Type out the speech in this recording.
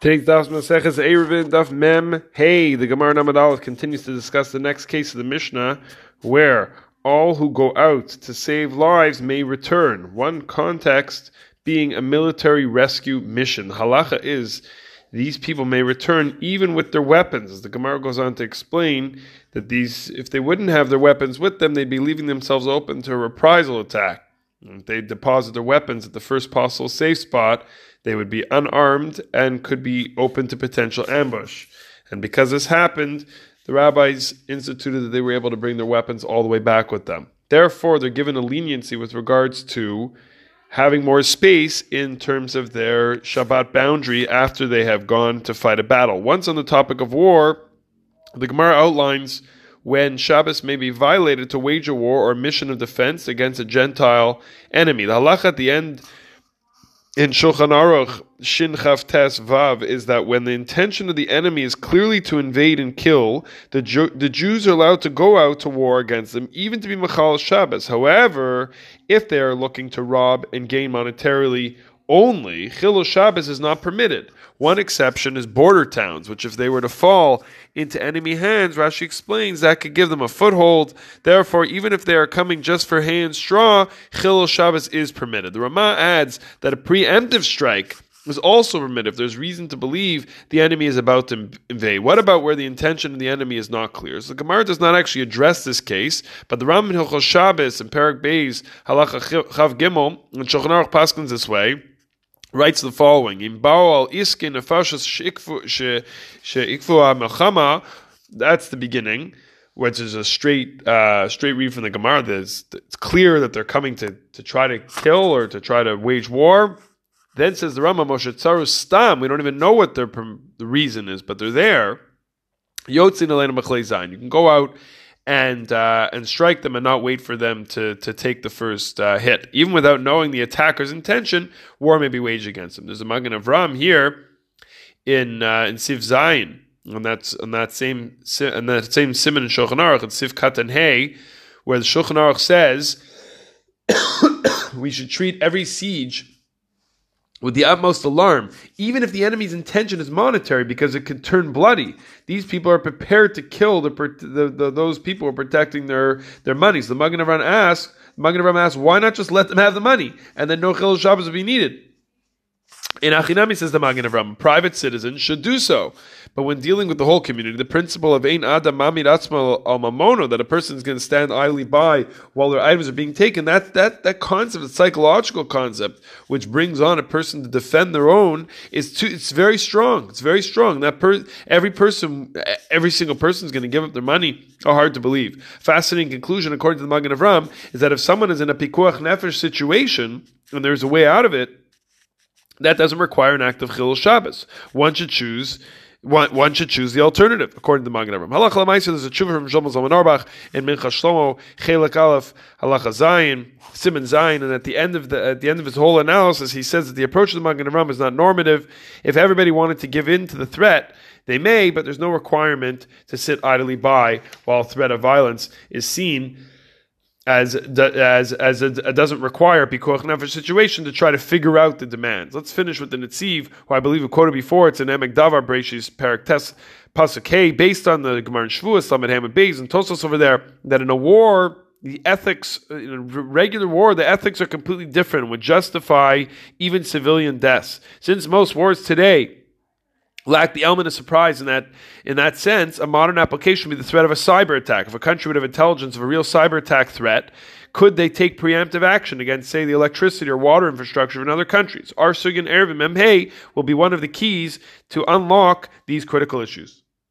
Today's Daf Maseches Eruvin Daf Mem Hey. The Gemara Namadal continues to discuss the next case of the Mishnah, where all who go out to save lives may return. One context being a military rescue mission. Halacha is these people may return even with their weapons. The Gemara goes on to explain that these, if they wouldn't have their weapons with them, they'd be leaving themselves open to a reprisal attack. If they deposit their weapons at the first possible safe spot, they would be unarmed and could be open to potential ambush. And because this happened, the rabbis instituted that they were able to bring their weapons all the way back with them. Therefore, they're given a leniency with regards to having more space in terms of their Shabbat boundary after they have gone to fight a battle. Once on the topic of war, the Gemara outlines when Shabbos may be violated to wage a war or mission of defense against a Gentile enemy. The halacha at the end in Shulchan Aruch Shin Chav Tes Vav is that when the intention of the enemy is clearly to invade and kill, the, the Jews are allowed to go out to war against them, even to be Machal Shabbos. However, if they are looking to rob and gain monetarily only, Chilul Shabbos is not permitted. One exception is border towns, which if they were to fall into enemy hands, Rashi explains that could give them a foothold. Therefore, even if they are coming just for hay and straw, Chilul Shabbos is permitted. The Ramah adds that a preemptive strike is also permitted if there's reason to believe the enemy is about to invade. What about where the intention of the enemy is not clear? So the Gemara does not actually address this case, but the Ram Hilchos Shabbos and Perak Beis Halacha Chav Gimel and Shulchan Aruch Paskins this way writes the following: In Baal Iskin Melchama. That's the beginning, which is a straight uh, straight read from the Gemara. There's, it's clear that they're coming to, to try to kill or to try to wage war. Then says the Rama Moshe Tzaru Stam. We don't even know what their the reason is, but they're there. Yotzin Elena Zayin. You can go out and uh, and strike them and not wait for them to to take the first uh, hit. Even without knowing the attacker's intention, war may be waged against them. There's a Magen Avram here in uh, in Siv Zayin on that on that same on that same simon in Shulchan Aruch in Siv Katan Hey, where the Shulchan Aruch says we should treat every siege with the utmost alarm, even if the enemy's intention is monetary, because it could turn bloody. These people are prepared to kill the, the, the those people who are protecting their, their money. So the Magen Avram asks, Magen Avram asks, why not just let them have the money, and then no chil Shabbos will be needed? In Achinami says the Magen Avram, private citizens should do so. But when dealing with the whole community, the principle of Ein Adam Mamid Atzma al Mamono, that a person is going to stand idly by while their items are being taken, that, that, that concept, the psychological concept, which brings on a person to defend their own, is too, it's very strong. It's very strong. That per, every person, every single person is going to give up their money. How hard to believe. Fascinating conclusion, according to the Magen Avram, is that if someone is in a pikuach nefesh situation and there's a way out of it, that doesn't require an act of chilul Shabbos. One should choose. One, one should choose the alternative, according to the Magen Avram. Halach lemaisa. There's a tshuva from Shlomo Zalman Auerbach in Mincha Shlomo Chelek Aleph Halacha Zayin Simon Zayin, and at the end of the at the end of his whole analysis, he says that the approach of the Magen Avram is not normative. If everybody wanted to give in to the threat, they may, but there's no requirement to sit idly by while threat of violence is seen as as as it doesn't require pikuach nefesh situation to try to figure out the demands. Let's finish with the Netziv, who I believe we quoted before. It's an Emek Davar Breshis Perak Tes Pasuk based on the Gemara and Shavuos, Lamed Hamid Beis and Tosos over there, that in a war the ethics in a regular war the ethics are completely different would justify even civilian deaths since most wars today lack the element of surprise in that in that sense a modern application would be the threat of a cyber attack. If a country would have intelligence of a real cyber attack threat could they take preemptive action against say the electricity or water infrastructure of other countries? Our Sugan Eruvin Memhei will be one of the keys to unlock these critical issues